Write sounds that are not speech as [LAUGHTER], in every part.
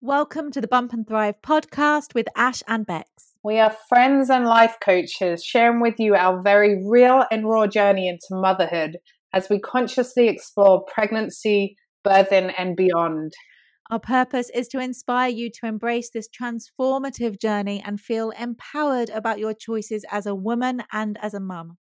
Welcome to the Bump and Thrive podcast with Ash and Bex. We are friends and life coaches sharing with you our very real and raw journey into motherhood as we consciously explore pregnancy, birthing, and beyond. Our purpose is to inspire you to embrace this transformative journey and feel empowered about your choices as a woman and as a mum.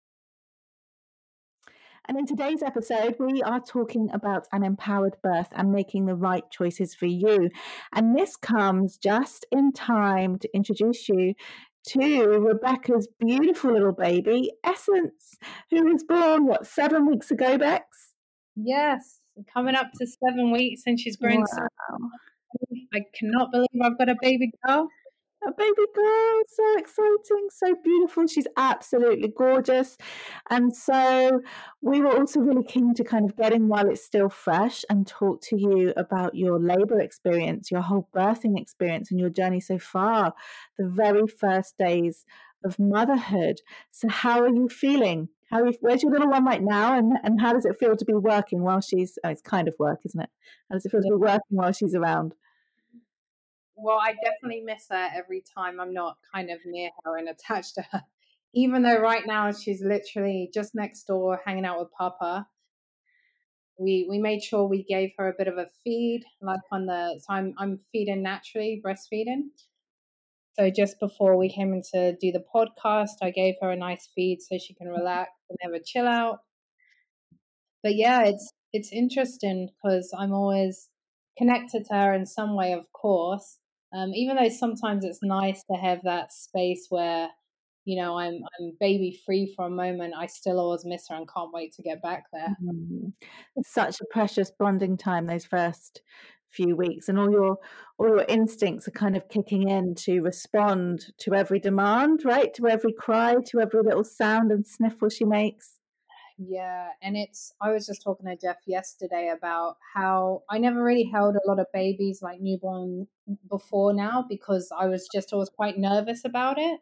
And in today's episode, we are talking about an empowered birth and making the right choices for you. And this comes just in time to introduce you to Rebecca's beautiful little baby, Essence, who was born, what, seven weeks ago, Bex? Yes, coming up to seven weeks and she's grown wow. so I cannot believe I've got a baby girl a baby girl. So exciting, so beautiful. She's absolutely gorgeous. And so we were also really keen to kind of get in while it's still fresh and talk to you about your labor experience, your whole birthing experience, and your journey so far, the very first days of motherhood. So, how are you feeling? How you, where's your little one right now, and, and how does it feel to be working while she's? Oh, it's kind of work, isn't it? How does it feel to be working while she's around? Well, I definitely miss her every time I'm not kind of near her and attached to her. [LAUGHS] Even though right now she's literally just next door hanging out with Papa. We we made sure we gave her a bit of a feed, like on the so I'm I'm feeding naturally, breastfeeding. So just before we came in to do the podcast, I gave her a nice feed so she can relax and have a chill out. But yeah, it's it's interesting because I'm always connected to her in some way, of course. Um, even though sometimes it's nice to have that space where, you know, I'm I'm baby free for a moment, I still always miss her and can't wait to get back there. Mm-hmm. Such a precious bonding time those first few weeks and all your all your instincts are kind of kicking in to respond to every demand right to every cry to every little sound and sniffle she makes yeah, and it's I was just talking to Jeff yesterday about how I never really held a lot of babies like newborn before now because I was just always quite nervous about it.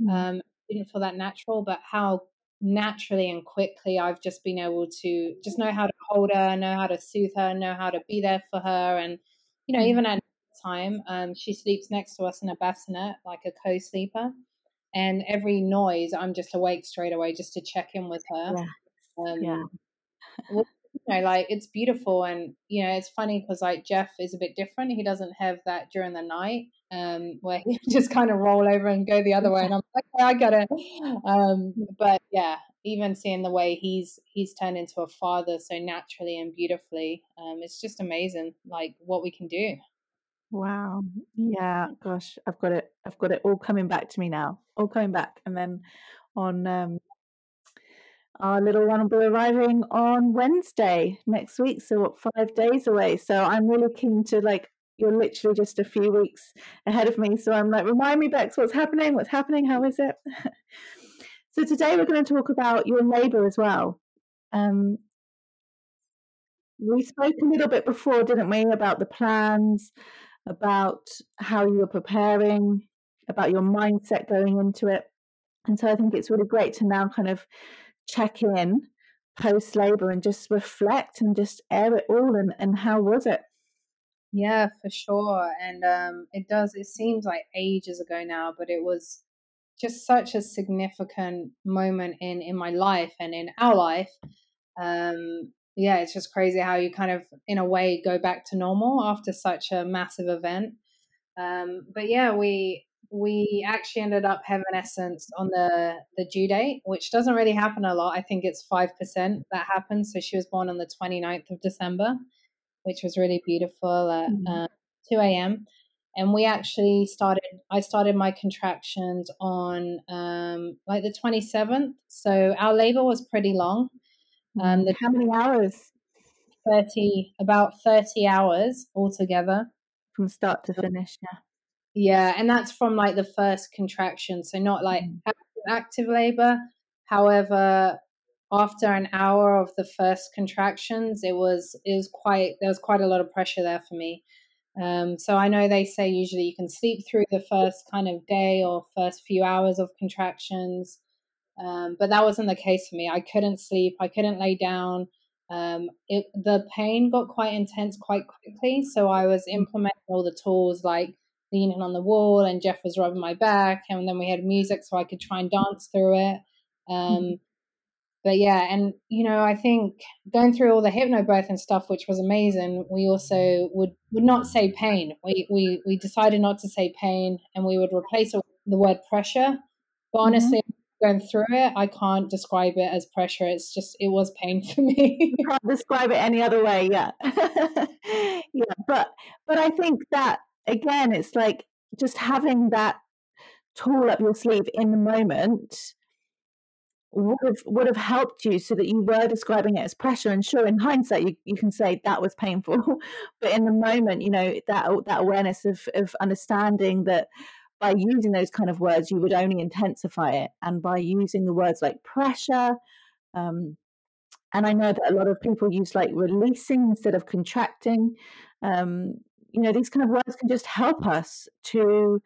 Mm. Um, didn't feel that natural, but how naturally and quickly I've just been able to just know how to hold her, know how to soothe her, know how to be there for her, and you know mm. even at time, um, she sleeps next to us in a bassinet like a co-sleeper and every noise i'm just awake straight away just to check in with her yeah. Um, [LAUGHS] yeah. you know, like it's beautiful, and you know, it's funny because like Jeff is a bit different. He doesn't have that during the night, um, where he [LAUGHS] just kind of roll over and go the other way, and I'm like, okay, I got it. Um, but yeah, even seeing the way he's he's turned into a father so naturally and beautifully, um, it's just amazing, like what we can do. Wow. Yeah, gosh, I've got it. I've got it all coming back to me now. All coming back. And then on um our little one will be arriving on Wednesday next week, so what, five days away. So I'm really keen to like you're literally just a few weeks ahead of me. So I'm like, remind me, Bex, what's happening? What's happening? How is it? [LAUGHS] so today we're going to talk about your labour as well. Um, we spoke a little bit before, didn't we, about the plans, about how you were preparing, about your mindset going into it. And so I think it's really great to now kind of check in post labor and just reflect and just air it all and, and how was it? Yeah for sure and um it does it seems like ages ago now but it was just such a significant moment in in my life and in our life. Um yeah it's just crazy how you kind of in a way go back to normal after such a massive event. Um but yeah we we actually ended up having essence on the the due date, which doesn't really happen a lot. I think it's five percent that happens. So she was born on the 29th of December, which was really beautiful at mm-hmm. uh, 2 a.m. And we actually started. I started my contractions on um, like the 27th. So our labor was pretty long. Um, the, How many hours? 30, about 30 hours altogether. From start to finish, yeah. Yeah, and that's from like the first contraction, so not like mm. active labor. However, after an hour of the first contractions, it was it was quite there was quite a lot of pressure there for me. Um, so I know they say usually you can sleep through the first kind of day or first few hours of contractions, um, but that wasn't the case for me. I couldn't sleep. I couldn't lay down. um, it, the pain got quite intense quite quickly. So I was mm. implementing all the tools like leaning on the wall, and Jeff was rubbing my back, and then we had music so I could try and dance through it. Um, mm-hmm. But yeah, and you know, I think going through all the hypnobirth and stuff, which was amazing, we also would would not say pain. We we we decided not to say pain, and we would replace it with the word pressure. But mm-hmm. honestly, mm-hmm going through it, I can't describe it as pressure. It's just it was pain for me. you can't describe it any other way, yeah. [LAUGHS] yeah, but but I think that again, it's like just having that tool up your sleeve in the moment would have would have helped you so that you were describing it as pressure and sure in hindsight you, you can say that was painful [LAUGHS] but in the moment you know that that awareness of of understanding that by using those kind of words, you would only intensify it. And by using the words like pressure, um, and I know that a lot of people use like releasing instead of contracting. Um, you know, these kind of words can just help us to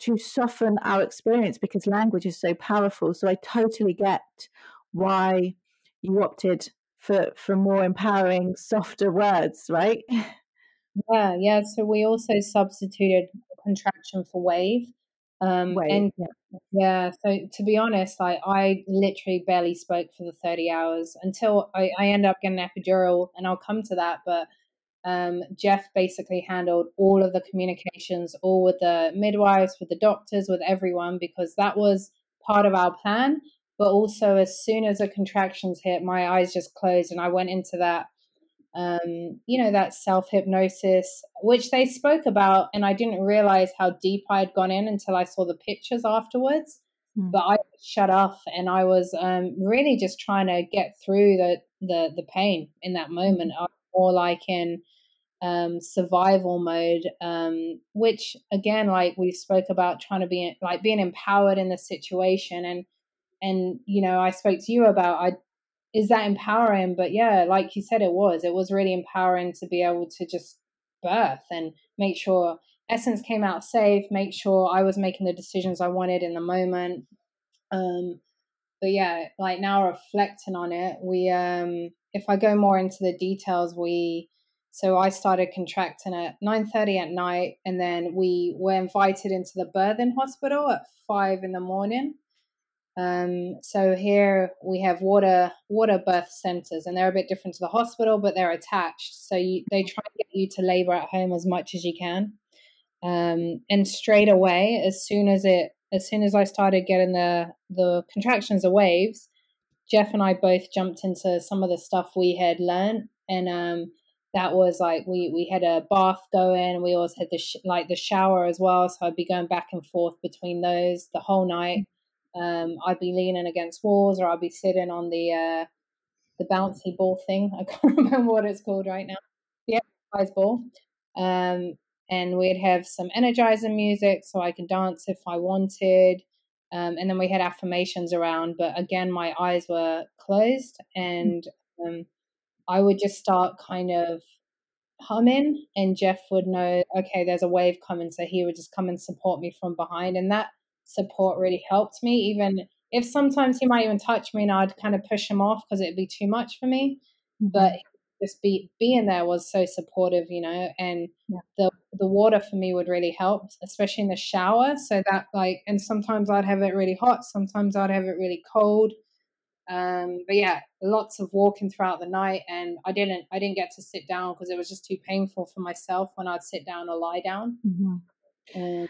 to soften our experience because language is so powerful. So I totally get why you opted for for more empowering, softer words, right? Yeah, yeah. So we also substituted contraction for wave. Um, Wait, and yeah. yeah. so to be honest, I, I literally barely spoke for the 30 hours until I, I end up getting an epidural, and I'll come to that. But um, Jeff basically handled all of the communications, all with the midwives, with the doctors, with everyone, because that was part of our plan. But also, as soon as the contractions hit, my eyes just closed, and I went into that um, you know, that self hypnosis, which they spoke about. And I didn't realize how deep I'd gone in until I saw the pictures afterwards. Mm. But I shut off and I was um, really just trying to get through the, the, the pain in that moment. I more like in um, survival mode, um, which again, like we spoke about trying to be like being empowered in the situation. And, and, you know, I spoke to you about, I is that empowering but yeah like you said it was it was really empowering to be able to just birth and make sure essence came out safe make sure i was making the decisions i wanted in the moment um but yeah like now reflecting on it we um if i go more into the details we so i started contracting at 9.30 at night and then we were invited into the birthing hospital at 5 in the morning um, so here we have water water birth centers, and they're a bit different to the hospital, but they're attached. So you, they try to get you to labor at home as much as you can. Um, and straight away, as soon as it, as soon as I started getting the the contractions of waves, Jeff and I both jumped into some of the stuff we had learned, and um, that was like we we had a bath going. We always had the sh- like the shower as well, so I'd be going back and forth between those the whole night. Um, I'd be leaning against walls, or I'd be sitting on the uh, the bouncy ball thing. [LAUGHS] I can't remember what it's called right now. The exercise ball. Um, and we'd have some energizer music so I could dance if I wanted. Um, and then we had affirmations around, but again, my eyes were closed, and um, I would just start kind of humming, and Jeff would know, okay, there's a wave coming, so he would just come and support me from behind, and that support really helped me. Even if sometimes he might even touch me and I'd kind of push him off because it'd be too much for me. But mm-hmm. Just be being there was so supportive, you know, and yeah. the the water for me would really help, especially in the shower. So that like, and sometimes I'd have it really hot, sometimes I'd have it really cold. Um, but yeah, lots of walking throughout the night, and I didn't I didn't get to sit down because it was just too painful for myself when I'd sit down or lie down. Mm-hmm.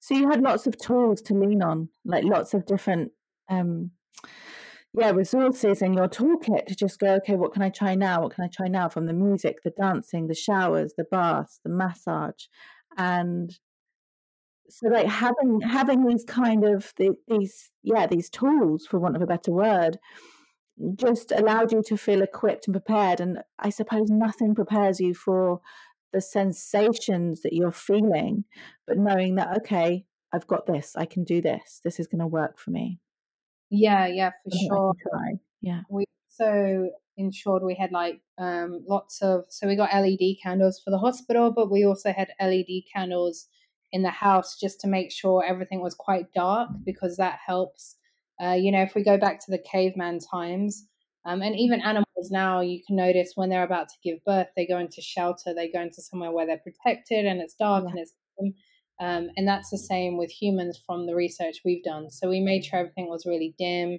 So you had lots of tools to lean on, like lots of different um yeah, resources in your toolkit to just go, okay, what can I try now? What can I try now? From the music, the dancing, the showers, the baths, the massage. And so like having having these kind of the, these yeah, these tools for want of a better word, just allowed you to feel equipped and prepared. And I suppose nothing prepares you for the sensations that you're feeling, but knowing that, okay, I've got this, I can do this, this is going to work for me. Yeah, yeah, for sure. Yeah. We so ensured we had like um lots of so we got LED candles for the hospital, but we also had LED candles in the house just to make sure everything was quite dark because that helps. Uh, you know, if we go back to the caveman times, um, and even animals now you can notice when they're about to give birth, they go into shelter, they go into somewhere where they're protected and it's dark yeah. and it's um, and that's the same with humans from the research we've done. So we made sure everything was really dim.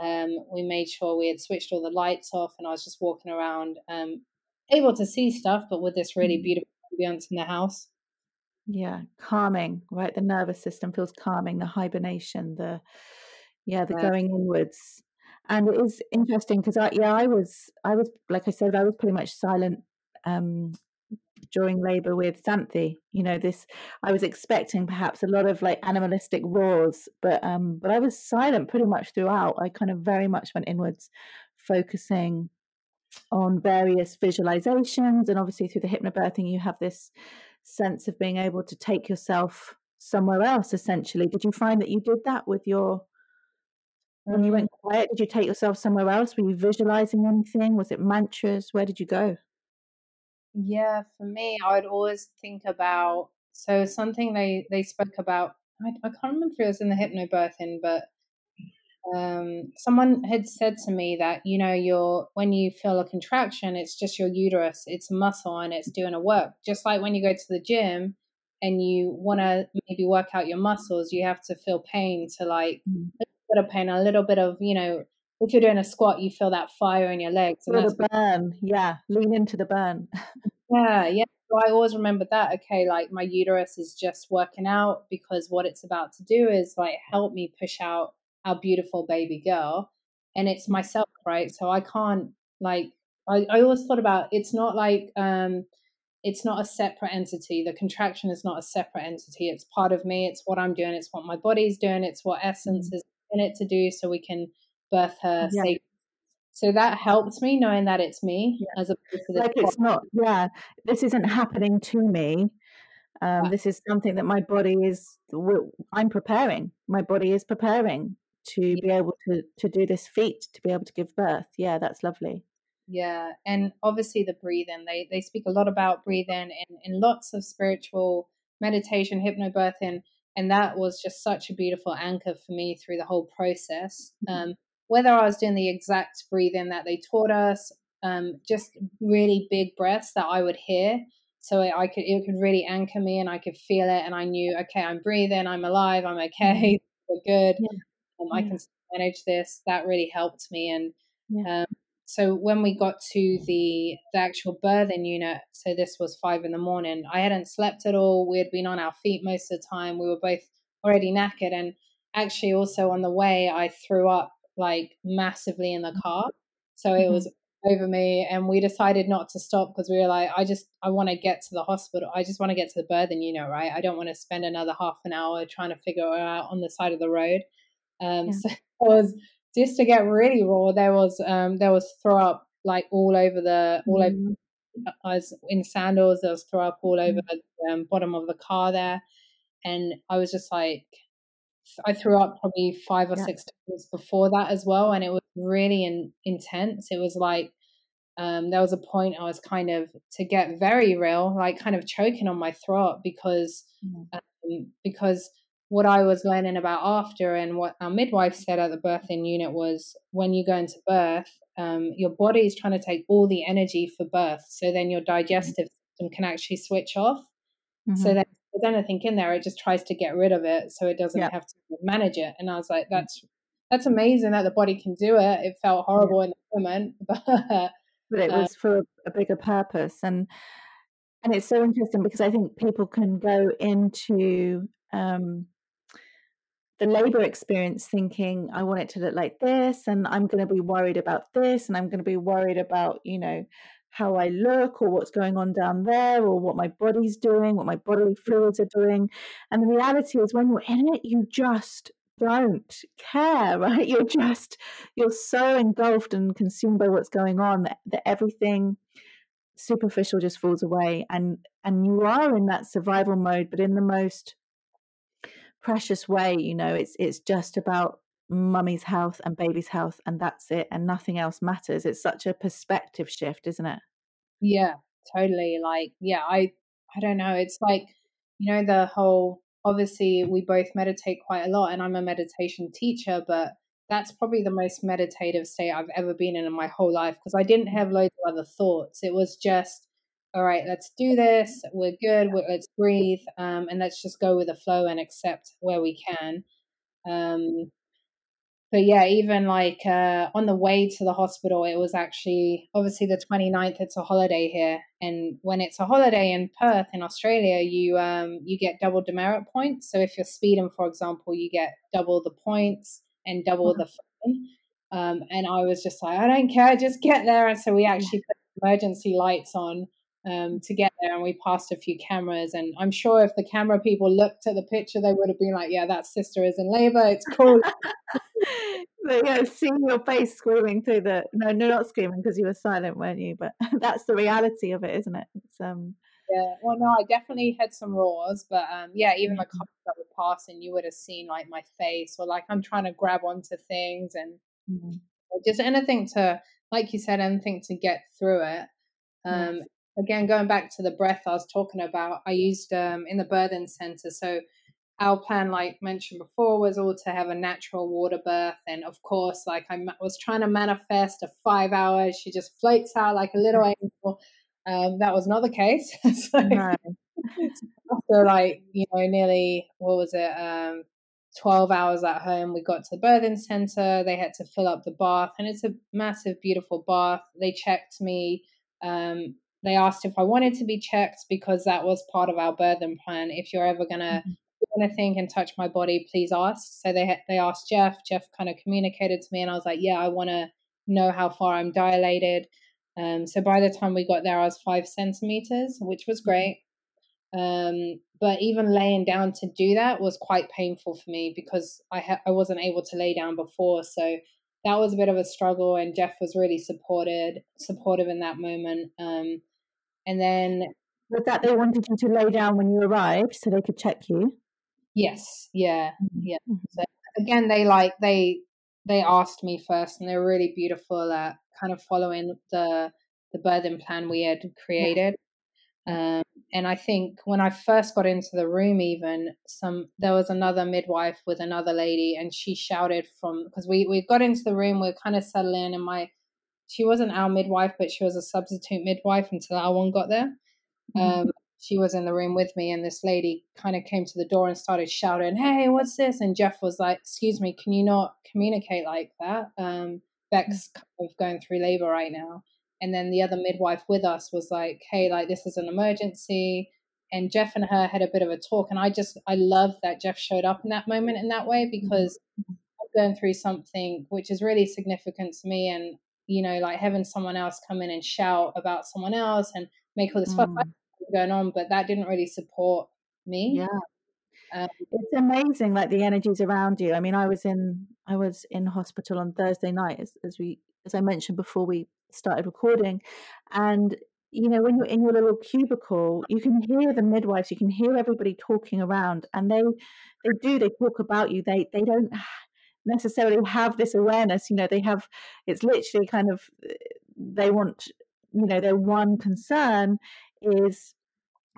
Um, we made sure we had switched all the lights off, and I was just walking around, um, able to see stuff, but with this really mm. beautiful ambience in the house. Yeah, calming, right? The nervous system feels calming. The hibernation, the yeah, the going inwards, and it is interesting because I yeah I was I was like I said I was pretty much silent um during labor with Xanthi. You know, this I was expecting perhaps a lot of like animalistic roars, but um, but I was silent pretty much throughout. I kind of very much went inwards, focusing on various visualizations, and obviously through the hypnobirthing, you have this sense of being able to take yourself somewhere else. Essentially, did you find that you did that with your when you went mm. quiet? Did you take yourself somewhere else? Were you visualizing anything? Was it mantras? Where did you go? Yeah, for me, I would always think about so something they they spoke about. I, I can't remember if it was in the hypnobirthing, but um, someone had said to me that you know your when you feel a contraction, it's just your uterus, it's muscle, and it's doing a work. Just like when you go to the gym and you want to maybe work out your muscles, you have to feel pain to like mm. a bit of pain, a little bit of you know if you're doing a squat, you feel that fire in your legs. The burn. Yeah. Lean into the burn. [LAUGHS] yeah. Yeah. So I always remember that. Okay. Like my uterus is just working out because what it's about to do is like help me push out our beautiful baby girl. And it's myself, right? So I can't like, I, I always thought about it's not like, um, it's not a separate entity. The contraction is not a separate entity. It's part of me. It's what I'm doing. It's what my body's doing. It's what essence mm. is in it to do so we can birth her yeah. safely. So that helps me knowing that it's me yeah. as opposed to like it's not. Yeah, this isn't happening to me. Um. This is something that my body is. I'm preparing. My body is preparing to yeah. be able to to do this feat, to be able to give birth. Yeah, that's lovely. Yeah, and obviously the breathing. They they speak a lot about breathing in in lots of spiritual meditation, hypnobirthing, and that was just such a beautiful anchor for me through the whole process. Mm-hmm. Um, whether I was doing the exact breathing that they taught us, um, just really big breaths that I would hear. So I could, it could really anchor me and I could feel it. And I knew, okay, I'm breathing, I'm alive, I'm okay, [LAUGHS] we're good. Yeah. Um, yeah. I can manage this. That really helped me. And yeah. um, so when we got to the, the actual birthing unit, so this was five in the morning, I hadn't slept at all. We had been on our feet most of the time. We were both already knackered. And actually, also on the way, I threw up like massively in the mm-hmm. car. So it mm-hmm. was over me and we decided not to stop because we were like i just i want to get to the hospital i just want to get to the birthing you know right i don't want to spend another half an hour trying to figure it out on the side of the road um yeah. [LAUGHS] so it was just to get really raw there was um there was throw up like all over the all mm. over I was in sandals there was throw up all over mm. the um, bottom of the car there and i was just like I threw up probably five or yeah. six times before that as well, and it was really in, intense. It was like um, there was a point I was kind of to get very real, like kind of choking on my throat because mm. um, because what I was learning about after and what our midwife said at the birthing unit was when you go into birth, um, your body is trying to take all the energy for birth, so then your mm. digestive mm. system can actually switch off. Mm-hmm. So then there's anything in there, it just tries to get rid of it so it doesn't yeah. have to manage it. And I was like, mm. that's that's amazing that the body can do it. It felt horrible in the moment, [LAUGHS] but but it was uh, for a bigger purpose and and it's so interesting because I think people can go into um, the labor experience thinking I want it to look like this and I'm going to be worried about this and I'm going to be worried about you know how I look or what's going on down there or what my body's doing, what my bodily fluids are doing. And the reality is, when you're in it, you just don't care, [LAUGHS] right? You're just, you're so engulfed and consumed by what's going on that, that everything superficial just falls away and and you are in that survival mode but in the most precious way you know it's it's just about mummy's health and baby's health and that's it and nothing else matters it's such a perspective shift isn't it yeah totally like yeah i i don't know it's like you know the whole obviously we both meditate quite a lot and i'm a meditation teacher but that's probably the most meditative state I've ever been in in my whole life because I didn't have loads of other thoughts. It was just, all right, let's do this. We're good. We're, let's breathe, um, and let's just go with the flow and accept where we can. Um, but yeah, even like uh, on the way to the hospital, it was actually obviously the 29th, it's a holiday here. And when it's a holiday in Perth in Australia, you um, you get double demerit points. So if you're speeding, for example, you get double the points and double the fine. Um, and I was just like, I don't care, just get there. And so we actually put emergency lights on um, to get there, and we passed a few cameras. And I'm sure if the camera people looked at the picture, they would have been like, "Yeah, that sister is in labor. It's cool." [LAUGHS] but yeah, seeing your face screaming through the no, no, not screaming because you were silent, weren't you? But [LAUGHS] that's the reality of it, isn't it? It's um. Yeah, well, no, I definitely had some roars, but um, yeah, even the mm-hmm. cops that were passing, you would have seen like my face or like I'm trying to grab onto things and mm-hmm. just anything to, like you said, anything to get through it. Um, yes again, going back to the breath I was talking about, I used um, in the birthing center. So our plan, like mentioned before, was all to have a natural water birth. And of course, like I was trying to manifest a five hours, she just floats out like a little angel. Um, that was not the case. [LAUGHS] so, no. after like, you know, nearly, what was it, um, 12 hours at home, we got to the birthing center. They had to fill up the bath, and it's a massive, beautiful bath. They checked me um, they asked if I wanted to be checked because that was part of our birthing plan. If you're ever going to mm-hmm. do anything and touch my body, please ask. So they they asked Jeff. Jeff kind of communicated to me, and I was like, yeah, I want to know how far I'm dilated. Um, so by the time we got there, I was five centimeters, which was mm-hmm. great. Um, but even laying down to do that was quite painful for me because I ha- I wasn't able to lay down before. So that was a bit of a struggle, and Jeff was really supported supportive in that moment. Um, and then was that they wanted you to lay down when you arrived so they could check you? Yes, yeah, mm-hmm. yeah. Mm-hmm. So again, they like they they asked me first, and they were really beautiful at kind of following the the birthing plan we had created. Um, and I think when I first got into the room, even some there was another midwife with another lady, and she shouted from because we we got into the room, we are kind of settling, in, and my she wasn't our midwife, but she was a substitute midwife until our one got there. Mm-hmm. Um, she was in the room with me, and this lady kind of came to the door and started shouting, "Hey, what's this?" And Jeff was like, "Excuse me, can you not communicate like that? Um, Bex's mm. kind of going through labor right now." And then the other midwife with us was like, "Hey, like this is an emergency." And Jeff and her had a bit of a talk, and I just I love that Jeff showed up in that moment in that way mm-hmm. because I'm going through something which is really significant to me, and you know, like having someone else come in and shout about someone else and make all this mm. [LAUGHS] going on, but that didn't really support me. Yeah. Um, it's amazing, like the energies around you. I mean, I was in I was in hospital on Thursday night, as, as we as I mentioned before we started recording, and you know when you're in your little cubicle, you can hear the midwives, you can hear everybody talking around, and they they do they talk about you. They they don't necessarily have this awareness. You know, they have, it's literally kind of, they want, you know, their one concern is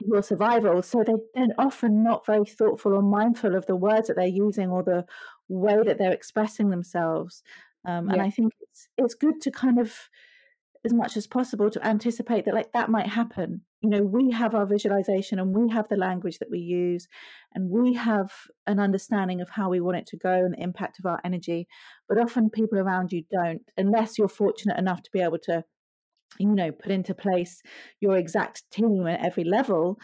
your survival. So they, they're often not very thoughtful or mindful of the words that they're using or the way that they're expressing themselves. Um, yeah. And I think it's it's good to kind of as much as possible to anticipate that like that might happen you know we have our visualization and we have the language that we use and we have an understanding of how we want it to go and the impact of our energy but often people around you don't unless you're fortunate enough to be able to you know put into place your exact team at every level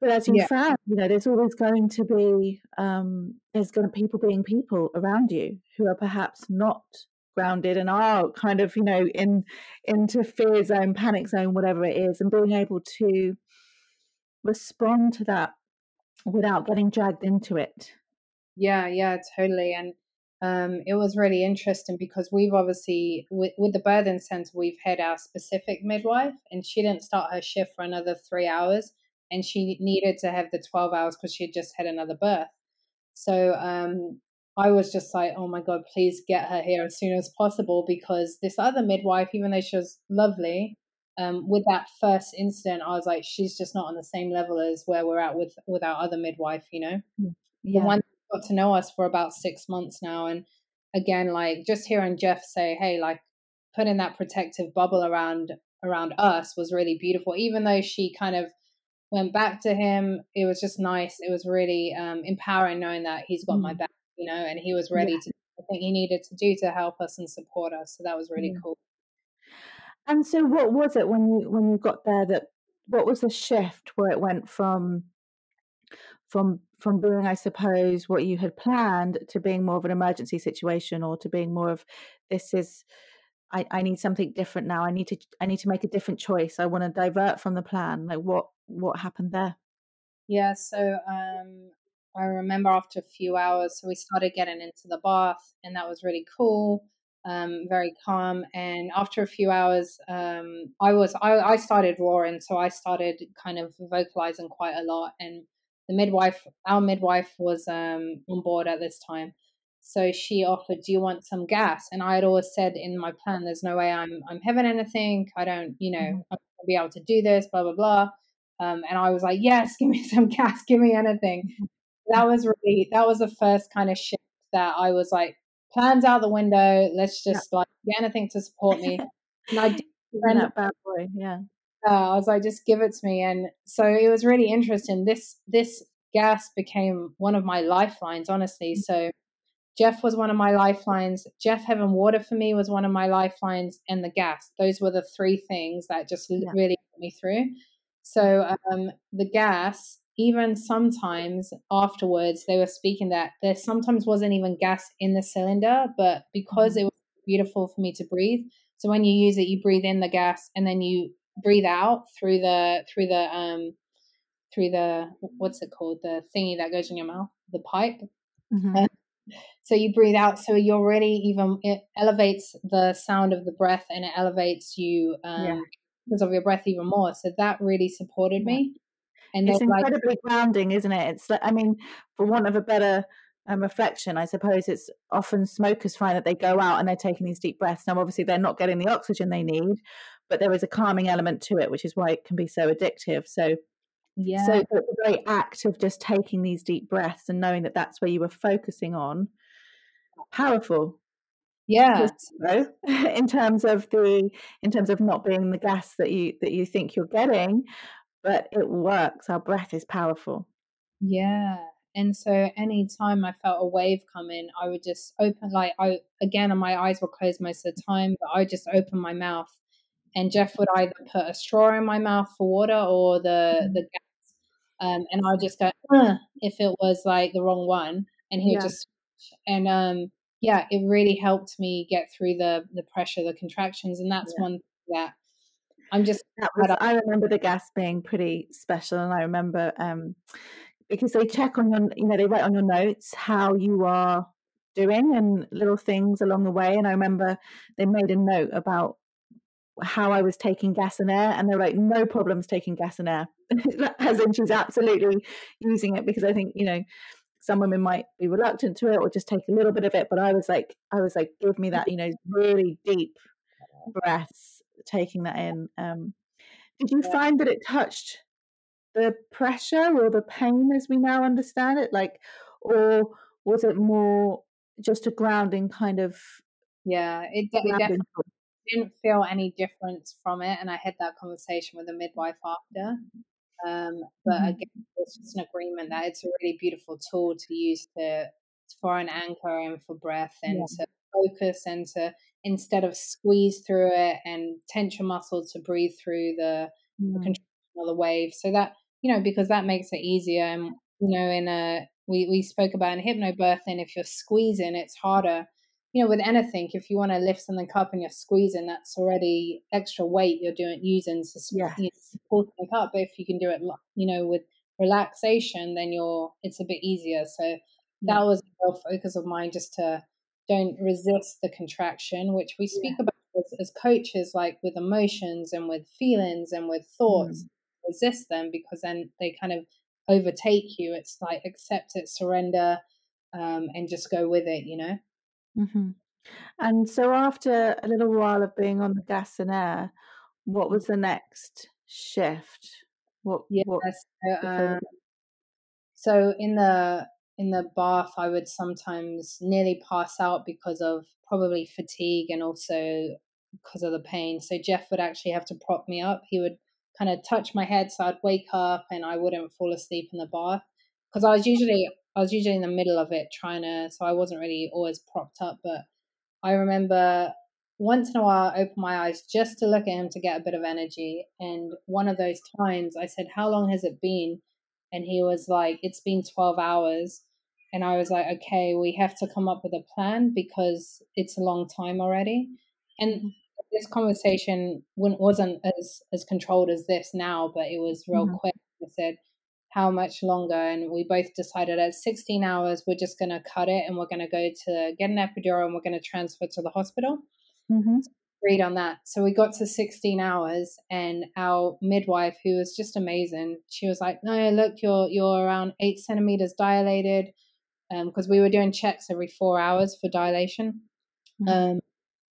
but as you yeah. found you know there's always going to be um there's going to people being people around you who are perhaps not grounded and are kind of you know in into fear zone panic zone whatever it is and being able to respond to that without getting dragged into it. Yeah yeah totally and um, it was really interesting because we've obviously with, with the birthing center we've had our specific midwife and she didn't start her shift for another three hours and she needed to have the 12 hours because she had just had another birth. So um, I was just like, oh my God, please get her here as soon as possible because this other midwife, even though she was lovely, um, with that first incident, I was like, she's just not on the same level as where we're at with, with our other midwife, you know? Mm, yeah. The one got to know us for about six months now. And again, like just hearing Jeff say, "Hey, like putting that protective bubble around around us was really beautiful." Even though she kind of went back to him, it was just nice. It was really um, empowering knowing that he's got mm. my back, you know, and he was ready yeah. to. I think he needed to do to help us and support us. So that was really yeah. cool. And so, what was it when you when you got there that what was the shift where it went from from from being, I suppose, what you had planned to being more of an emergency situation, or to being more of this is I, I need something different now. I need to I need to make a different choice. I want to divert from the plan. Like what what happened there? Yeah, so um I remember after a few hours, so we started getting into the bath, and that was really cool um, very calm. And after a few hours, um, I was I, I started roaring, so I started kind of vocalizing quite a lot. And the midwife, our midwife, was um, on board at this time. So she offered, "Do you want some gas?" And I had always said in my plan, "There's no way I'm I'm having anything. I don't, you know, mm-hmm. I'm gonna be able to do this." Blah blah blah. Um, and I was like, "Yes, [LAUGHS] give me some gas. Give me anything." That was really that was the first kind of shift that I was like, plans out the window. Let's just yeah. like get anything to support me. And I did [LAUGHS] that bad boy, yeah. Uh, I was like, just give it to me. And so it was really interesting. This this gas became one of my lifelines, honestly. Mm. So Jeff was one of my lifelines. Jeff having water for me was one of my lifelines, and the gas. Those were the three things that just yeah. really put me through. So um, the gas even sometimes afterwards they were speaking that there sometimes wasn't even gas in the cylinder but because mm-hmm. it was beautiful for me to breathe so when you use it you breathe in the gas and then you breathe out through the through the um through the what's it called the thingy that goes in your mouth the pipe mm-hmm. [LAUGHS] so you breathe out so you're really even it elevates the sound of the breath and it elevates you um yeah. because of your breath even more so that really supported me and it's incredibly like, grounding, isn't it? It's like, I mean, for want of a better um, reflection, I suppose it's often smokers find that they go out and they're taking these deep breaths. Now, obviously, they're not getting the oxygen they need, but there is a calming element to it, which is why it can be so addictive. So, yeah. So the very act of just taking these deep breaths and knowing that that's where you were focusing on, powerful. Yeah. So, [LAUGHS] in terms of the in terms of not being the gas that you that you think you're getting, but it works. Our breath is powerful. Yeah. And so anytime I felt a wave coming, I would just open like I again my eyes were closed most of the time, but I would just open my mouth and Jeff would either put a straw in my mouth for water or the mm-hmm. the gas. Um, and I would just go if it was like the wrong one and he would yeah. just and um yeah, it really helped me get through the the pressure, the contractions, and that's yeah. one that I'm just. Was, I remember the gas being pretty special, and I remember um, because they check on your, you know, they write on your notes how you are doing and little things along the way. And I remember they made a note about how I was taking gas and air, and they're like, no problems taking gas and air, [LAUGHS] as in she's absolutely using it because I think you know some women might be reluctant to it or just take a little bit of it, but I was like, I was like, give me that, you know, really deep breaths taking that in. Um, did you yeah. find that it touched the pressure or the pain as we now understand it? Like, or was it more just a grounding kind of? Yeah, it, it definitely didn't feel any difference from it. And I had that conversation with the midwife after. Um, but mm-hmm. again, it's just an agreement that it's a really beautiful tool to use to for an anchor and for breath and yeah. to focus and to instead of squeeze through it and tense your muscles to breathe through the, mm. the contraction of the wave. So that you know because that makes it easier. And you know, in a we we spoke about in hypnobirthing, if you're squeezing, it's harder. You know, with anything, if you want to lift something up and you're squeezing, that's already extra weight you're doing using to yeah. you know, support the up. But if you can do it, you know, with relaxation, then you're it's a bit easier. So that was a real focus of mine, just to don't resist the contraction, which we speak yeah. about as, as, coaches, like with emotions and with feelings and with thoughts. Mm. Resist them because then they kind of overtake you. It's like accept it, surrender, um, and just go with it. You know. Mm-hmm. And so, after a little while of being on the gas and air, what was the next shift? What? Yes. What, so, um, so in the in the bath, I would sometimes nearly pass out because of probably fatigue and also because of the pain. So Jeff would actually have to prop me up. He would kind of touch my head so I'd wake up and I wouldn't fall asleep in the bath because I was usually I was usually in the middle of it trying to so I wasn't really always propped up but I remember once in a while I open my eyes just to look at him to get a bit of energy and one of those times I said how long has it been and he was like it's been 12 hours and I was like okay we have to come up with a plan because it's a long time already and this conversation wasn't as as controlled as this now, but it was real mm-hmm. quick. I said, "How much longer?" And we both decided at 16 hours, we're just going to cut it, and we're going to go to get an epidural, and we're going to transfer to the hospital. Mm-hmm. So agreed on that. So we got to 16 hours, and our midwife, who was just amazing, she was like, "No, look, you're you're around eight centimeters dilated." Because um, we were doing checks every four hours for dilation. Mm-hmm. Um,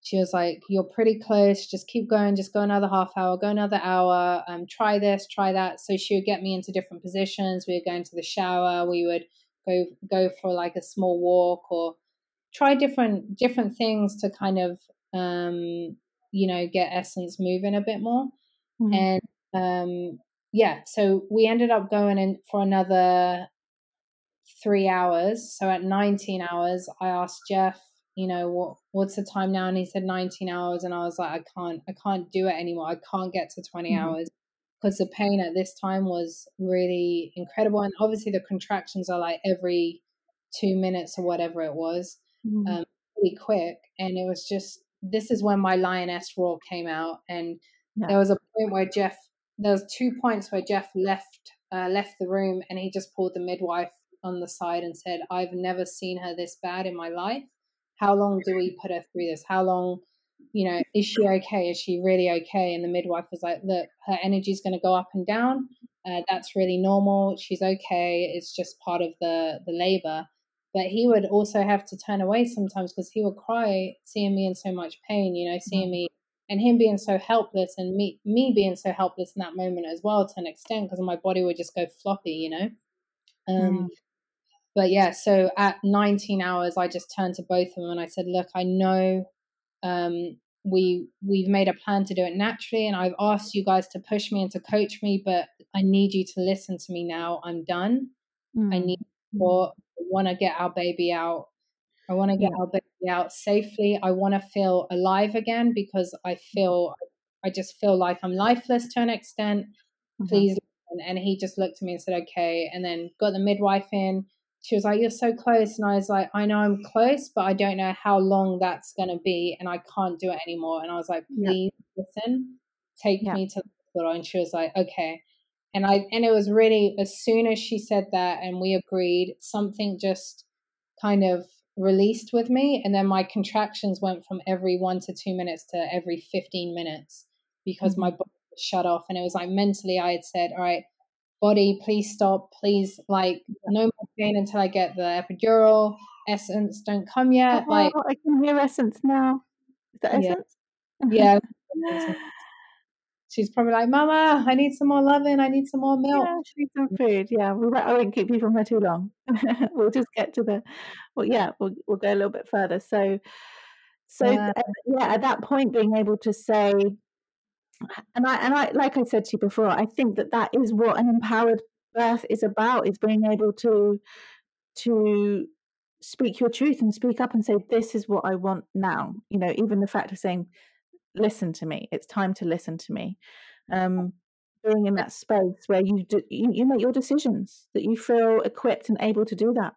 she was like, You're pretty close. Just keep going. Just go another half hour, go another hour. Um, try this, try that. So she would get me into different positions. We would go into the shower. We would go go for like a small walk or try different different things to kind of um, you know get essence moving a bit more. Mm-hmm. And um, yeah, so we ended up going in for another three hours. So at 19 hours, I asked Jeff you know what what's the time now and he said 19 hours and i was like i can't i can't do it anymore i can't get to 20 mm-hmm. hours because the pain at this time was really incredible and obviously the contractions are like every two minutes or whatever it was mm-hmm. um, really quick and it was just this is when my lioness roar came out and yeah. there was a point where jeff there was two points where jeff left uh, left the room and he just pulled the midwife on the side and said i've never seen her this bad in my life how long do we put her through this? How long, you know, is she okay? Is she really okay? And the midwife was like, look, her energy's going to go up and down. Uh, that's really normal. She's okay. It's just part of the the labor. But he would also have to turn away sometimes because he would cry seeing me in so much pain. You know, seeing mm-hmm. me and him being so helpless and me me being so helpless in that moment as well to an extent because my body would just go floppy. You know. Um, mm but yeah, so at 19 hours, I just turned to both of them and I said, "Look, I know um, we we've made a plan to do it naturally, and I've asked you guys to push me and to coach me, but I need you to listen to me now. I'm done. Mm. I need support. I want to get our baby out. I want to get yeah. our baby out safely. I want to feel alive again because I feel I just feel like I'm lifeless to an extent. Mm-hmm. Please." And he just looked at me and said, "Okay," and then got the midwife in she was like, You're so close. And I was like, I know I'm close, but I don't know how long that's going to be. And I can't do it anymore. And I was like, Please yeah. listen, take yeah. me to the hospital. And she was like, Okay. And I, and it was really, as soon as she said that and we agreed, something just kind of released with me. And then my contractions went from every one to two minutes to every 15 minutes because mm-hmm. my body was shut off. And it was like mentally, I had said, All right, body, please stop, please, like, no more pain until I get the epidural. Essence, don't come yet. Oh, like, I can hear Essence now. Is that Essence? Yeah. [LAUGHS] yeah. She's probably like, Mama, I need some more loving. I need some more milk. Yeah, she needs some food. Yeah, we'll, I won't keep you from her too long. [LAUGHS] we'll just get to the, well, yeah, we'll, we'll go a little bit further. So, so yeah. Uh, yeah, at that point, being able to say, and I and I like I said to you before, I think that that is what an empowered birth is about: is being able to to speak your truth and speak up and say, "This is what I want now." You know, even the fact of saying, "Listen to me. It's time to listen to me." Um, being in that space where you, do, you you make your decisions, that you feel equipped and able to do that.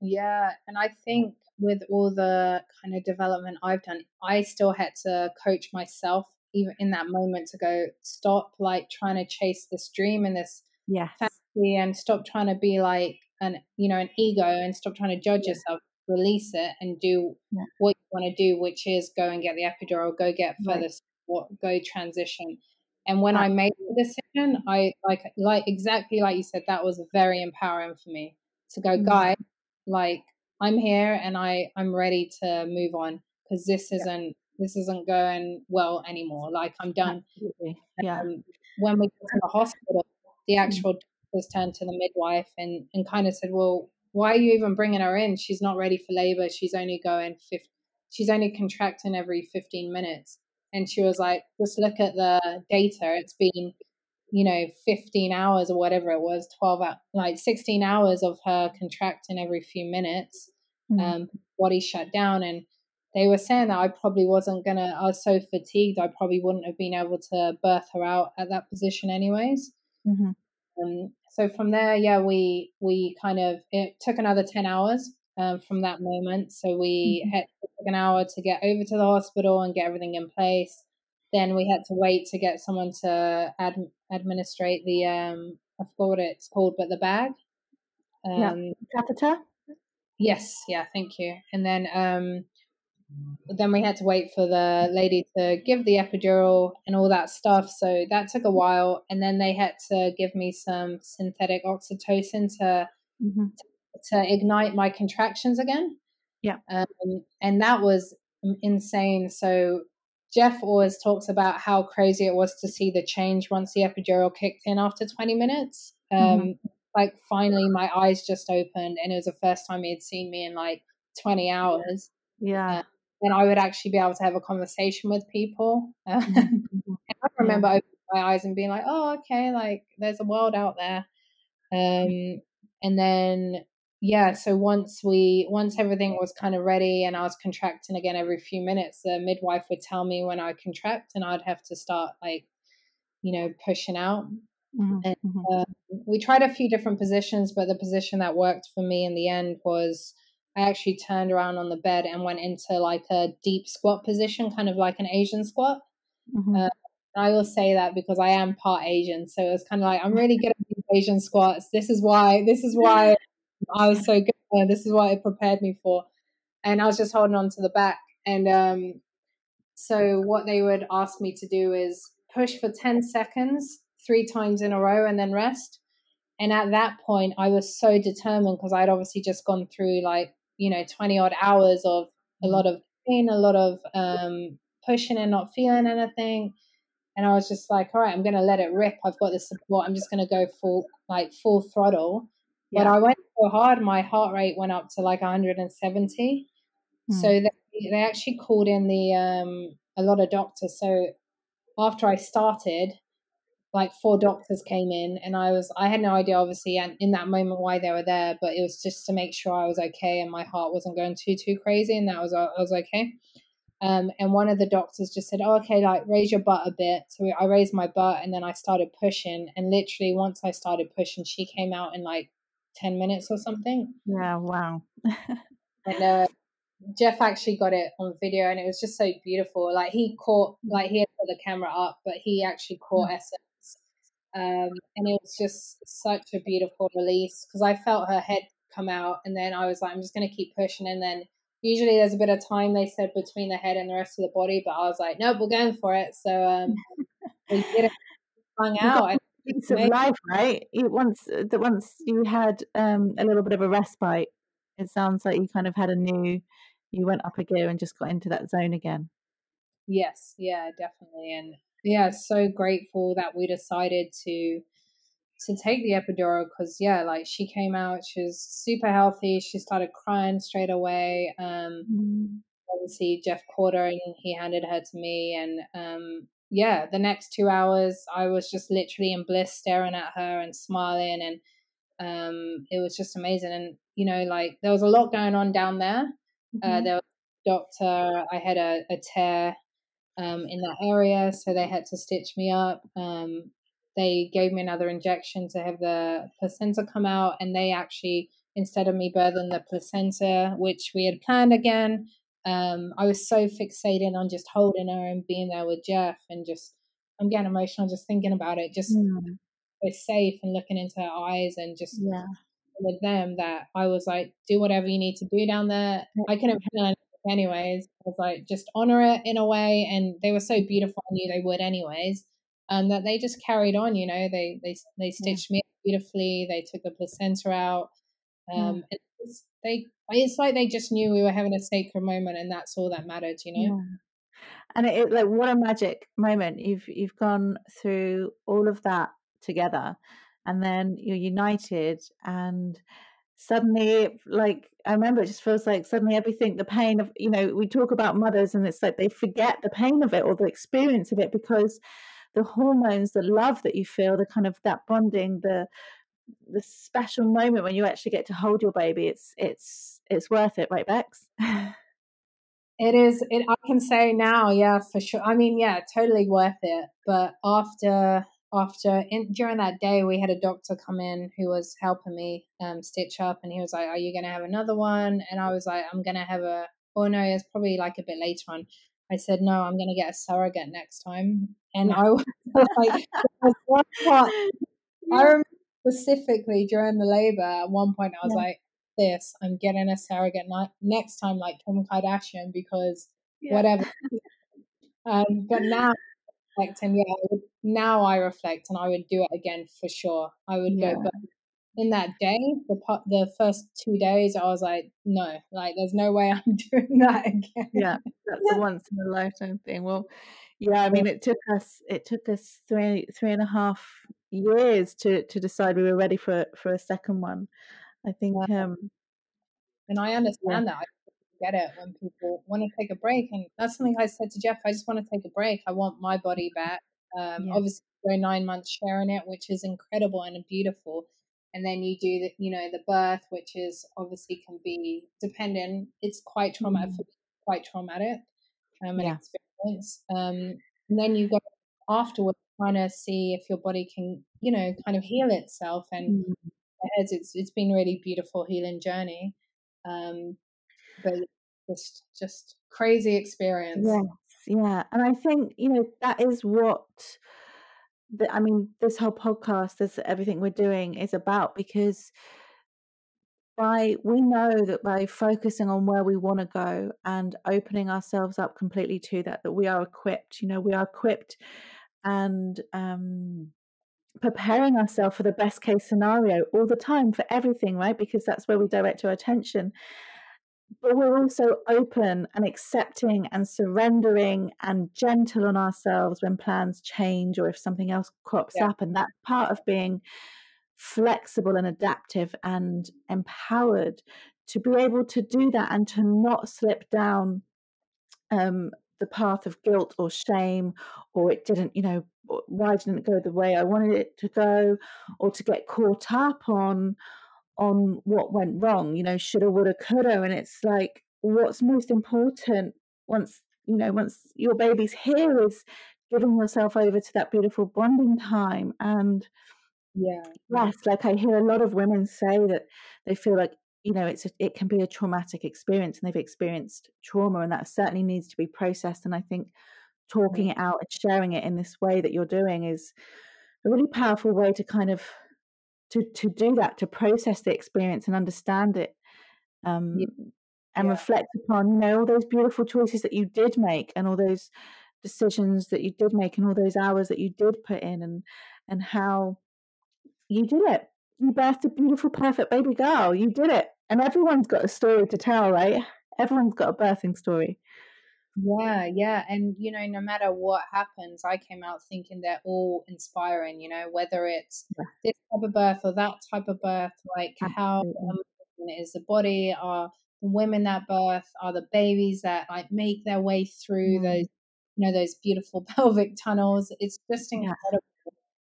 Yeah, and I think with all the kind of development I've done, I still had to coach myself even in that moment to go stop like trying to chase this dream and this yes. fantasy and stop trying to be like an you know an ego and stop trying to judge yeah. yourself release it and do yeah. what you want to do which is go and get the epidural go get further right. support go transition and when i made the decision i like like exactly like you said that was very empowering for me to go mm-hmm. guy like i'm here and i i'm ready to move on because this isn't this isn't going well anymore. Like I'm done. Absolutely. Yeah. Um, when we got to the hospital, the mm. actual doctors turned to the midwife and, and kind of said, well, why are you even bringing her in? She's not ready for labor. She's only going, 50, she's only contracting every 15 minutes. And she was like, just look at the data. It's been, you know, 15 hours or whatever it was, 12, like 16 hours of her contracting every few minutes. Mm. Um, body shut down. And they were saying that I probably wasn't going to, I was so fatigued, I probably wouldn't have been able to birth her out at that position, anyways. Mm-hmm. Um, so from there, yeah, we we kind of it took another ten hours um, from that moment. So we mm-hmm. had an hour to get over to the hospital and get everything in place. Then we had to wait to get someone to ad- administrate the um, I forgot what it's called, but the bag. Um, yeah. Catheter. Yes, yeah, thank you. And then um, then we had to wait for the lady to give the epidural and all that stuff. So that took a while. And then they had to give me some synthetic oxytocin to mm-hmm. to, ignite my contractions again. Yeah. Um, and that was insane. So Jeff always talks about how crazy it was to see the change once the epidural kicked in after 20 minutes. Um, mm-hmm. Like finally, my eyes just opened, and it was the first time he had seen me in like 20 hours. Yeah. Uh, then I would actually be able to have a conversation with people. [LAUGHS] Mm-hmm. I remember yeah. opening my eyes and being like, "Oh, okay, like there's a world out there." Um, and then yeah, so once we once everything was kind of ready and I was contracting again every few minutes, the midwife would tell me when I contract, and I'd have to start like, you know, pushing out. Mm-hmm. And uh, we tried a few different positions, but the position that worked for me in the end was I actually turned around on the bed and went into like a deep squat position, kind of like an Asian squat. Mm-hmm. Uh, I will say that because I am part Asian, so it was kind of like I'm really good at Asian squats. This is why. This is why [LAUGHS] I was so good. This is what it prepared me for. And I was just holding on to the back. And um, so what they would ask me to do is push for ten seconds, three times in a row, and then rest. And at that point, I was so determined because I'd obviously just gone through like you know 20 odd hours of a lot of pain a lot of um, pushing and not feeling anything. And i was just like all right i'm gonna let it rip. I've got the support. I'm just gonna go full like full throttle. Yeah. but i went so hard my heart rate went up to like 170 mm. so they, they actually called in the um, a lot of doctors. So after i started like four doctors came in and I was I had no idea obviously and in that moment why they were there but it was just to make sure I was okay and my heart wasn't going too too crazy and that was I was okay um, and one of the doctors just said oh okay like raise your butt a bit so I raised my butt and then I started pushing and literally once I started pushing she came out in like 10 minutes or something yeah wow [LAUGHS] and uh, Jeff actually got it on video and it was just so beautiful. Like he caught, like he had put the camera up, but he actually caught mm. Um, and it was just such a beautiful release because I felt her head come out, and then I was like, I'm just going to keep pushing. And then usually there's a bit of time they said between the head and the rest of the body, but I was like, nope, we're going for it. So um, [LAUGHS] we did it, hung out. Piece of life, right? once that once you had um, a little bit of a respite, it sounds like you kind of had a new. You went up a gear and just got into that zone again. Yes, yeah, definitely, and yeah, so grateful that we decided to to take the epidural because yeah, like she came out, she was super healthy. She started crying straight away. Um, mm. Obviously, Jeff caught her and he handed her to me, and um, yeah, the next two hours I was just literally in bliss, staring at her and smiling, and um, it was just amazing. And you know, like there was a lot going on down there. Uh, mm-hmm. Uh, there was a doctor. I had a, a tear um, in that area, so they had to stitch me up. Um, they gave me another injection to have the placenta come out, and they actually, instead of me birthing the placenta, which we had planned again, um, I was so fixated on just holding her and being there with Jeff, and just I'm getting emotional just thinking about it. Just mm. safe and looking into her eyes, and just yeah. with them that I was like, do whatever you need to do down there. I couldn't anyways. I was like, just honor it in a way. And they were so beautiful. I knew they would anyways. And um, that they just carried on, you know, they, they, they stitched yeah. me beautifully. They took the placenta out. Um, yeah. it's, they, it's like they just knew we were having a sacred moment and that's all that mattered, you know? Yeah. And it, it, like, what a magic moment. You've, you've gone through all of that together and then you're united and suddenly like i remember it just feels like suddenly everything the pain of you know we talk about mothers and it's like they forget the pain of it or the experience of it because the hormones the love that you feel the kind of that bonding the the special moment when you actually get to hold your baby it's it's it's worth it right bex? [LAUGHS] It is it i can say now yeah for sure i mean yeah totally worth it but after after in, during that day we had a doctor come in who was helping me um, stitch up and he was like are you going to have another one? And i was like i'm going to have a oh no it's probably like a bit later on. I said no i'm going to get a surrogate next time. And i was [LAUGHS] like one part, i remember specifically during the labor at one point i was yeah. like this i'm getting a surrogate next time like kim kardashian because yeah. whatever. [LAUGHS] Um, but now reflect and yeah I would, now i reflect and i would do it again for sure. I would yeah. go but in that day the the first two days i was like no like there's no way [LAUGHS] i'm doing that again. yeah that's a [LAUGHS] once in a lifetime thing. Well yeah i mean it took us it took us three three and a half years to to decide we were ready for for a second one. I think um and i understand yeah. that get it when people want to take a break. And that's something I said to Jeff. I just want to take a break. I want my body back. Um, yeah. Obviously, we're nine months sharing it, which is incredible and beautiful. And then you do the, you know, the birth, which is obviously can be dependent. It's quite traumatic, mm. quite traumatic, um, an yeah. experience. Um, and then you go afterwards, trying to see if your body can, you know, kind of heal itself. And mm. it's it's been a really beautiful healing journey. Um, but just just crazy experience. Yes, yeah, and I think you know that is what. The, I mean, this whole podcast, this everything we're doing is about because by we know that by focusing on where we want to go and opening ourselves up completely to that, that we are equipped. You know, we are equipped and um, preparing ourselves for the best case scenario all the time for everything, right? Because that's where we direct our attention but we're also open and accepting and surrendering and gentle on ourselves when plans change or if something else crops yeah. up. And that's part of being flexible and adaptive and empowered to be able to do that and to not slip down um, the path of guilt or shame or it didn't, you know, why didn't it go the way I wanted it to go or to get caught up on on what went wrong, you know, shoulda, woulda, coulda. And it's like, what's most important once, you know, once your baby's here is giving yourself over to that beautiful bonding time. And yeah, yes, like I hear a lot of women say that they feel like, you know, it's a, it can be a traumatic experience and they've experienced trauma and that certainly needs to be processed. And I think talking mm. it out and sharing it in this way that you're doing is a really powerful way to kind of to to do that to process the experience and understand it um, yeah. and yeah. reflect upon you know all those beautiful choices that you did make and all those decisions that you did make and all those hours that you did put in and and how you did it. You birthed a beautiful perfect baby girl. You did it. And everyone's got a story to tell right? Everyone's got a birthing story yeah, yeah. And, you know, no matter what happens, I came out thinking they're all inspiring, you know, whether it's yeah. this type of birth or that type of birth, like how amazing is the body, are the women that birth, are the babies that like make their way through mm. those, you know, those beautiful [LAUGHS] pelvic tunnels. It's just incredible.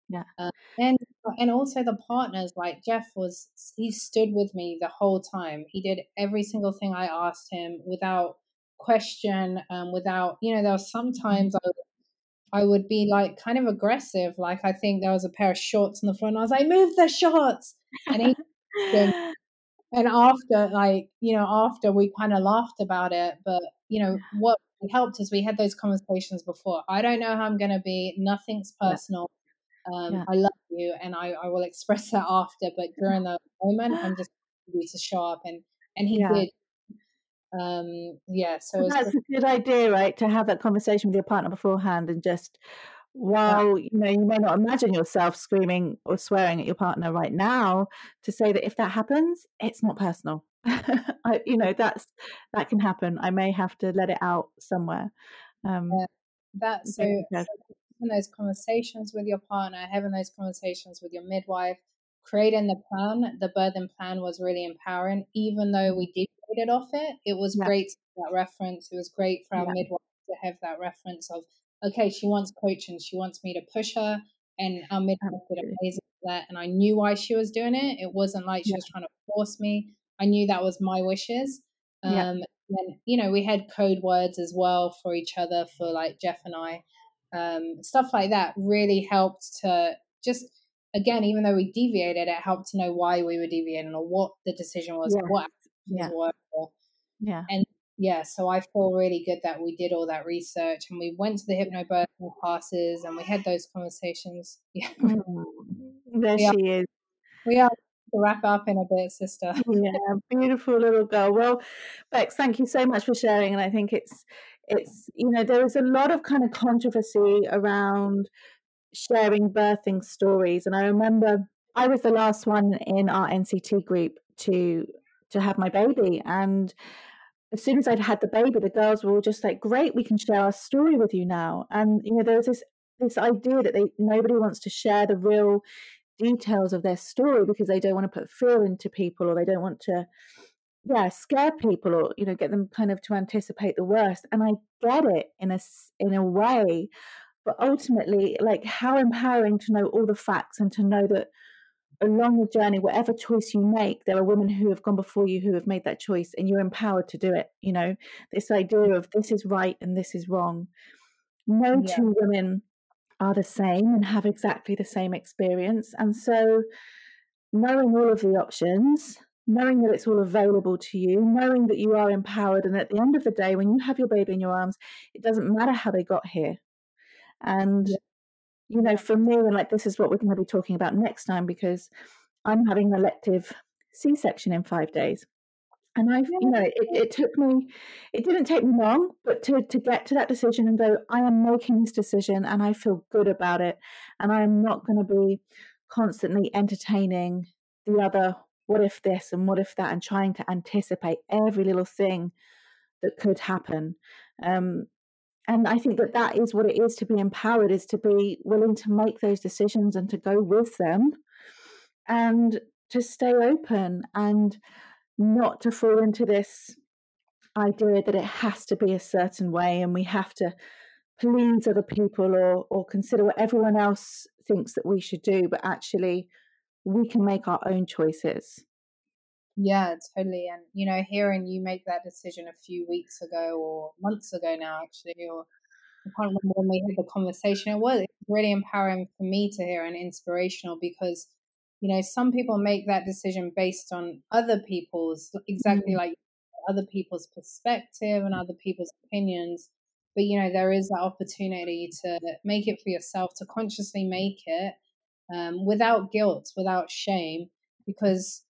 Yeah. Uh, and and also the partners like Jeff was he stood with me the whole time. He did every single thing I asked him without question um, without, you know, there was sometimes I would, I would be like kind of aggressive. Like I think there was a pair of shorts on the floor and I was like, move the shorts. And he, [LAUGHS] and after like, you know, after we kind of laughed about it, but you know, [LAUGHS] what helped is we had those conversations before. I don't know how I'm going to be. Nothing's personal. Um, yeah. I love you, and I, I will express that after. But during [LAUGHS] the moment, I'm just ready to show up, and and he yeah. did um yeah so well, that's a good idea right to have that conversation with your partner beforehand and just while you know you may not imagine yourself screaming or swearing at your partner right now to say that if that happens it's not personal. [LAUGHS] I, you know that's that can happen. I may have to let it out somewhere. Um yeah, that's so, so having those conversations with your partner having those conversations with your midwife creating the plan, the birthing plan was really empowering. Even though we deviated off it, it was yeah. great that reference. It was great for our yeah. midwife to have that reference of, okay, she wants coaching, she wants me to push her, and our midwife did amazing for that. And I knew why she was doing it. It wasn't like she yeah. was trying to force me. I knew that was my wishes. Um, yeah. And you know, we had code words as well for each other for like Jeff and I. Um, stuff like that really helped to just again, even though we deviated, it helped to know why we were deviating or what the decision was, yeah. what yeah. Yeah. And yeah, so I feel really good that we did all that research and we went to the hypnobirthing classes and we had those conversations. [LAUGHS] Yeah. Mm. There she is. We are to wrap up in a bit, sister. [LAUGHS] Yeah, beautiful little girl. Well, Bex, thank you so much for sharing. And I think it's it's you know there is a lot of kind of controversy around sharing birthing stories, and I remember I was the last one in our NCT group to to have my baby, and as soon as I'd had the baby, the girls were all just like, "Great, we can share our story with you now." And you know, there was this this idea that they nobody wants to share the real details of their story because they don't want to put fear into people or they don't want to yeah scare people or you know get them kind of to anticipate the worst and i get it in a in a way but ultimately like how empowering to know all the facts and to know that along the journey whatever choice you make there are women who have gone before you who have made that choice and you're empowered to do it you know this idea of this is right and this is wrong no yeah. two women are the same and have exactly the same experience. And so, knowing all of the options, knowing that it's all available to you, knowing that you are empowered, and at the end of the day, when you have your baby in your arms, it doesn't matter how they got here. And, you know, for me, and like this is what we're going to be talking about next time because I'm having an elective C section in five days and I, you know, it, it took me, it didn't take me long, but to, to get to that decision and go, I am making this decision and I feel good about it. And I am not going to be constantly entertaining the other, what if this and what if that, and trying to anticipate every little thing that could happen. Um, and I think that that is what it is to be empowered, is to be willing to make those decisions and to go with them and to stay open and not to fall into this idea that it has to be a certain way and we have to please other people or or consider what everyone else thinks that we should do but actually we can make our own choices yeah totally and you know hearing you make that decision a few weeks ago or months ago now actually or I can't remember when we had the conversation it was really empowering for me to hear and inspirational because you know some people make that decision based on other people's exactly mm. like other people's perspective and other people's opinions but you know there is that opportunity to make it for yourself to consciously make it um, without guilt without shame because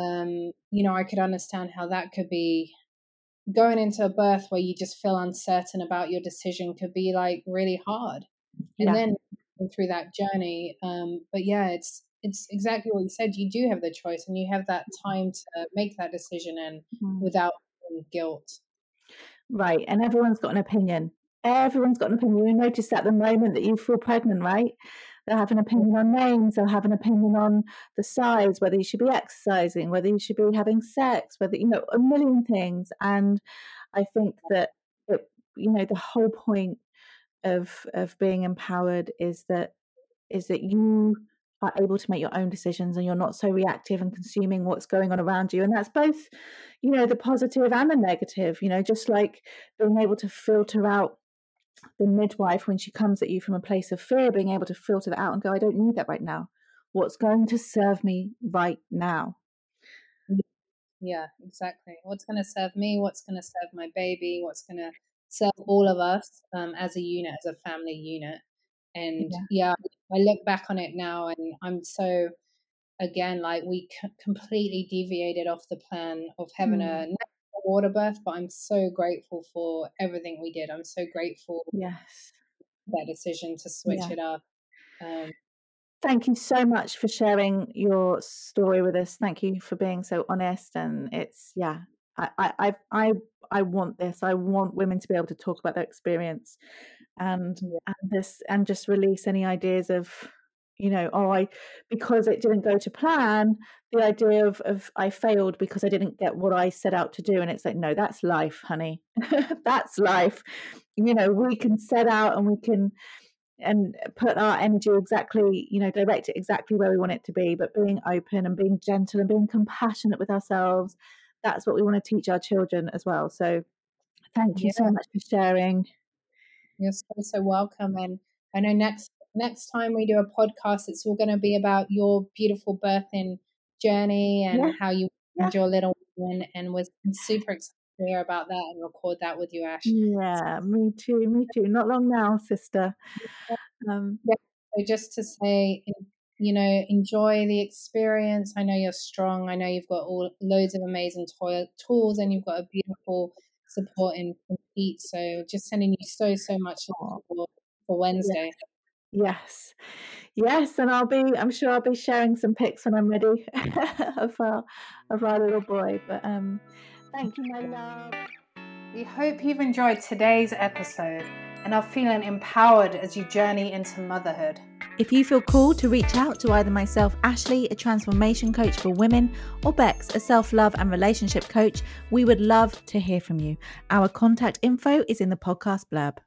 um, you know i could understand how that could be going into a birth where you just feel uncertain about your decision could be like really hard and yeah. then through that journey um, but yeah it's it's exactly what you said. You do have the choice, and you have that time to make that decision, and mm-hmm. without guilt. Right, and everyone's got an opinion. Everyone's got an opinion. You notice that the moment that you feel pregnant, right? They'll have an opinion on names. They'll have an opinion on the size, whether you should be exercising, whether you should be having sex, whether you know a million things. And I think that it, you know the whole point of of being empowered is that is that you are able to make your own decisions and you're not so reactive and consuming what's going on around you. And that's both, you know, the positive and the negative, you know, just like being able to filter out the midwife when she comes at you from a place of fear, being able to filter that out and go, I don't need that right now. What's going to serve me right now? Yeah, exactly. What's going to serve me? What's going to serve my baby? What's going to serve all of us um, as a unit, as a family unit? And yeah. yeah, I look back on it now and I'm so, again, like we c- completely deviated off the plan of having mm. a birth, but I'm so grateful for everything we did. I'm so grateful. Yes. That decision to switch yeah. it up. Um, Thank you so much for sharing your story with us. Thank you for being so honest. And it's, yeah, I, I, I, I want this. I want women to be able to talk about their experience and yeah. and this and just release any ideas of you know oh i because it didn't go to plan the idea of of i failed because i didn't get what i set out to do and it's like no that's life honey. [LAUGHS] That's life. You know we can set out and we can and put our energy exactly you know direct it exactly where we want it to be but being open and being gentle and being compassionate with ourselves that's what we want to teach our children as well. So thank you yeah. so much for sharing. You're so so welcome and i know next next time we do a podcast, it's all going to be about your beautiful birthing journey and yeah. how you yeah. your little one. And was super excited to hear about that and record that with you, Ash. Yeah, me too. Me too. Not long now, sister. Um, yeah. So just to say, you know, enjoy the experience. I know you're strong. I know you've got all loads of amazing toy, tools, and you've got a beautiful support in Pete. So just sending you so so much for, for Wednesday. Yeah. Yes. Yes, and I'll be I'm sure I'll be sharing some pics when I'm ready [LAUGHS] of our of our little boy. But um thank you, my love. We hope you've enjoyed today's episode and are feeling empowered as you journey into motherhood. If you feel called to reach out to either myself, Ashley, a transformation coach for women, or Bex, a self love and relationship coach, we would love to hear from you. Our contact info is in the podcast blurb.